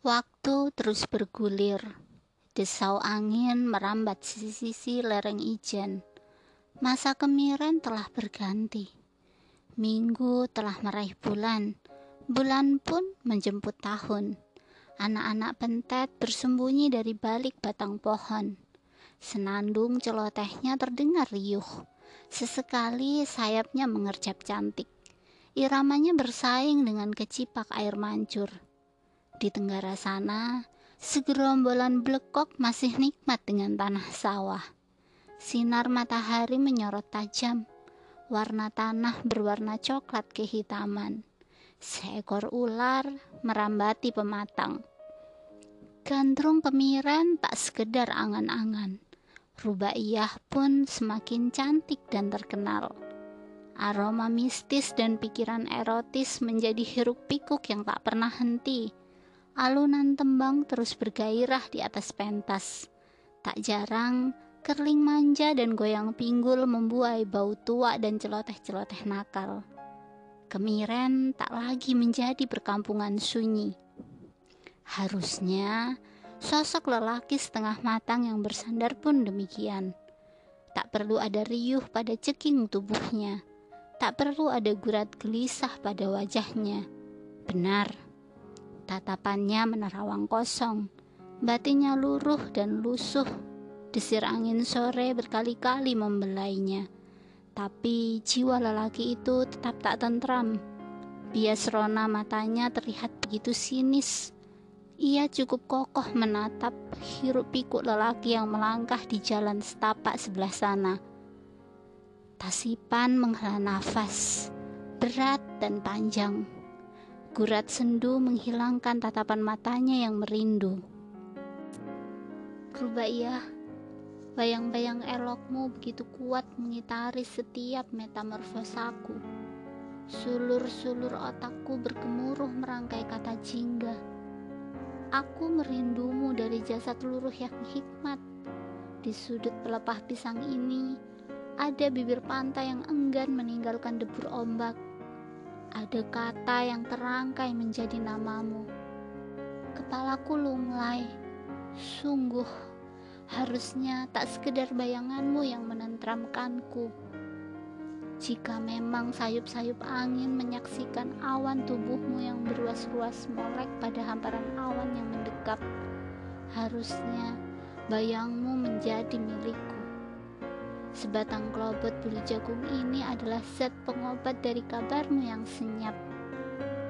Waktu terus bergulir. Desau angin merambat sisi-sisi lereng ijen. Masa kemiren telah berganti. Minggu telah meraih bulan. Bulan pun menjemput tahun. Anak-anak pentet bersembunyi dari balik batang pohon. Senandung celotehnya terdengar riuh. Sesekali sayapnya mengerjap cantik. Iramanya bersaing dengan kecipak air mancur di tenggara sana, segerombolan blekok masih nikmat dengan tanah sawah. Sinar matahari menyorot tajam, warna tanah berwarna coklat kehitaman. Seekor ular merambati pematang. Gandrung kemiren tak sekedar angan-angan. Rubaiyah pun semakin cantik dan terkenal. Aroma mistis dan pikiran erotis menjadi hiruk pikuk yang tak pernah henti Alunan tembang terus bergairah di atas pentas. Tak jarang, kerling manja dan goyang pinggul membuai bau tua dan celoteh-celoteh nakal. Kemiren tak lagi menjadi perkampungan sunyi. Harusnya, sosok lelaki setengah matang yang bersandar pun demikian. Tak perlu ada riuh pada ceking tubuhnya. Tak perlu ada gurat gelisah pada wajahnya. Benar Tatapannya menerawang kosong, batinnya luruh dan lusuh. Desir angin sore berkali-kali membelainya. Tapi jiwa lelaki itu tetap tak tentram. Bias rona matanya terlihat begitu sinis. Ia cukup kokoh menatap hiruk pikuk lelaki yang melangkah di jalan setapak sebelah sana. Tasipan menghela nafas, berat dan panjang. Gurat sendu menghilangkan tatapan matanya yang merindu. Rubaiyah, bayang-bayang elokmu begitu kuat mengitari setiap metamorfosaku. Sulur-sulur otakku bergemuruh merangkai kata jingga. Aku merindumu dari jasad luruh yang hikmat. Di sudut pelepah pisang ini, ada bibir pantai yang enggan meninggalkan debur ombak ada kata yang terangkai menjadi namamu. Kepalaku lunglai, sungguh harusnya tak sekedar bayanganmu yang menentramkanku. Jika memang sayup-sayup angin menyaksikan awan tubuhmu yang beruas-ruas molek pada hamparan awan yang mendekap, harusnya bayangmu menjadi milikku. Sebatang kelobot bulu jagung ini adalah zat pengobat dari kabarmu yang senyap.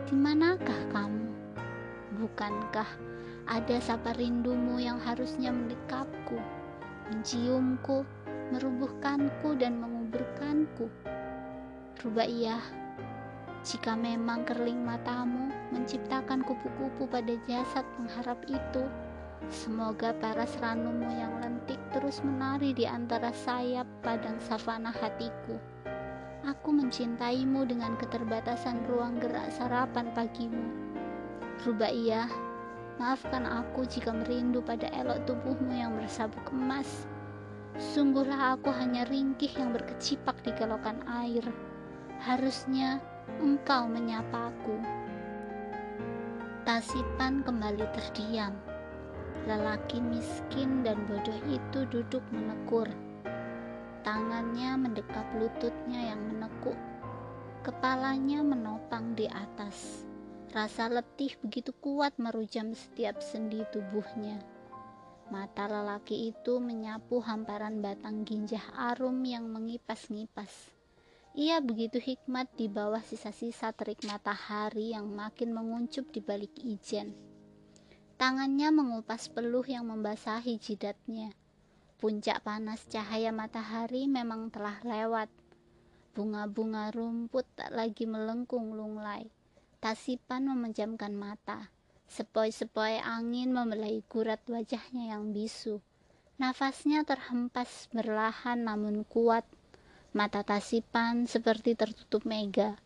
Di manakah kamu? Bukankah ada sapa rindumu yang harusnya mendekapku, menciumku, merubuhkanku dan menguburkanku? Rubaiyah, jika memang kerling matamu menciptakan kupu-kupu pada jasad pengharap itu, Semoga para seranumu yang lentik terus menari di antara sayap padang savana hatiku. Aku mencintaimu dengan keterbatasan ruang gerak sarapan pagimu. Rubaiyah, maafkan aku jika merindu pada elok tubuhmu yang bersabuk emas. Sungguhlah aku hanya ringkih yang berkecipak di kelokan air. Harusnya engkau menyapaku. Tasipan kembali terdiam Lelaki miskin dan bodoh itu duduk menekur. Tangannya mendekap lututnya yang menekuk. Kepalanya menopang di atas. Rasa letih begitu kuat merujam setiap sendi tubuhnya. Mata lelaki itu menyapu hamparan batang ginjah arum yang mengipas-ngipas. Ia begitu hikmat di bawah sisa-sisa terik matahari yang makin menguncup di balik ijen. Tangannya mengupas peluh yang membasahi jidatnya. Puncak panas cahaya matahari memang telah lewat. Bunga-bunga rumput tak lagi melengkung lunglai. Tasipan memejamkan mata. Sepoi-sepoi angin membelai gurat wajahnya yang bisu. Nafasnya terhempas berlahan namun kuat. Mata Tasipan seperti tertutup mega.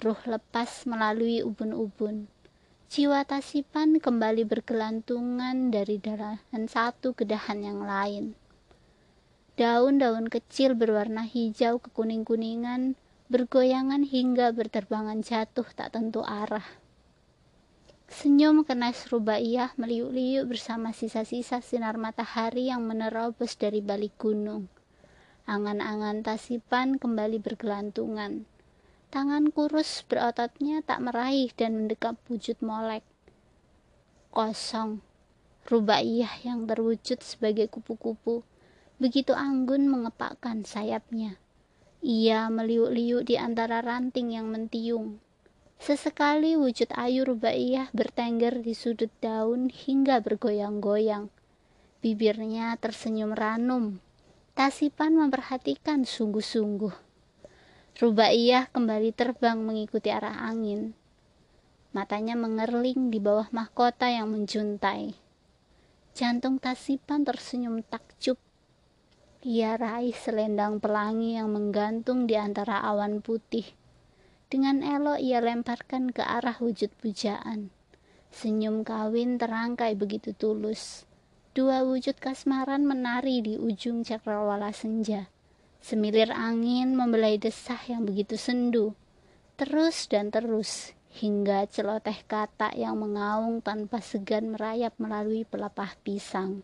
Ruh lepas melalui ubun-ubun. Jiwa Tasipan kembali bergelantungan dari dahan satu ke dahan yang lain. Daun-daun kecil berwarna hijau kekuning-kuningan bergoyangan hingga berterbangan jatuh tak tentu arah. Senyum kenas Rubaiyah meliuk-liuk bersama sisa-sisa sinar matahari yang menerobos dari balik gunung. Angan-angan tasipan kembali bergelantungan. Tangan kurus berototnya tak meraih dan mendekap wujud molek. Kosong. Rubaiyah yang terwujud sebagai kupu-kupu. Begitu anggun mengepakkan sayapnya. Ia meliuk-liuk di antara ranting yang mentiung Sesekali wujud ayu rubaiyah bertengger di sudut daun hingga bergoyang-goyang. Bibirnya tersenyum ranum. Tasipan memperhatikan sungguh-sungguh. Rubaiyah kembali terbang mengikuti arah angin. Matanya mengerling di bawah mahkota yang menjuntai. Jantung Tasipan tersenyum takjub. Ia raih selendang pelangi yang menggantung di antara awan putih dengan elok ia lemparkan ke arah wujud pujaan. Senyum kawin terangkai begitu tulus. Dua wujud kasmaran menari di ujung cakrawala senja. Semilir angin membelai desah yang begitu sendu. Terus dan terus, hingga celoteh kata yang mengaung tanpa segan merayap melalui pelepah pisang.